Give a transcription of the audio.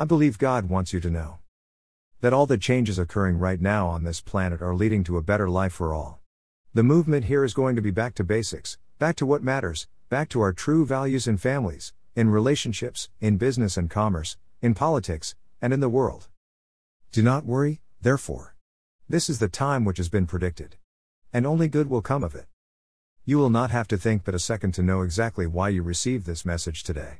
I believe God wants you to know that all the changes occurring right now on this planet are leading to a better life for all. The movement here is going to be back to basics, back to what matters, back to our true values in families, in relationships, in business and commerce, in politics, and in the world. Do not worry, therefore. This is the time which has been predicted. And only good will come of it. You will not have to think but a second to know exactly why you received this message today.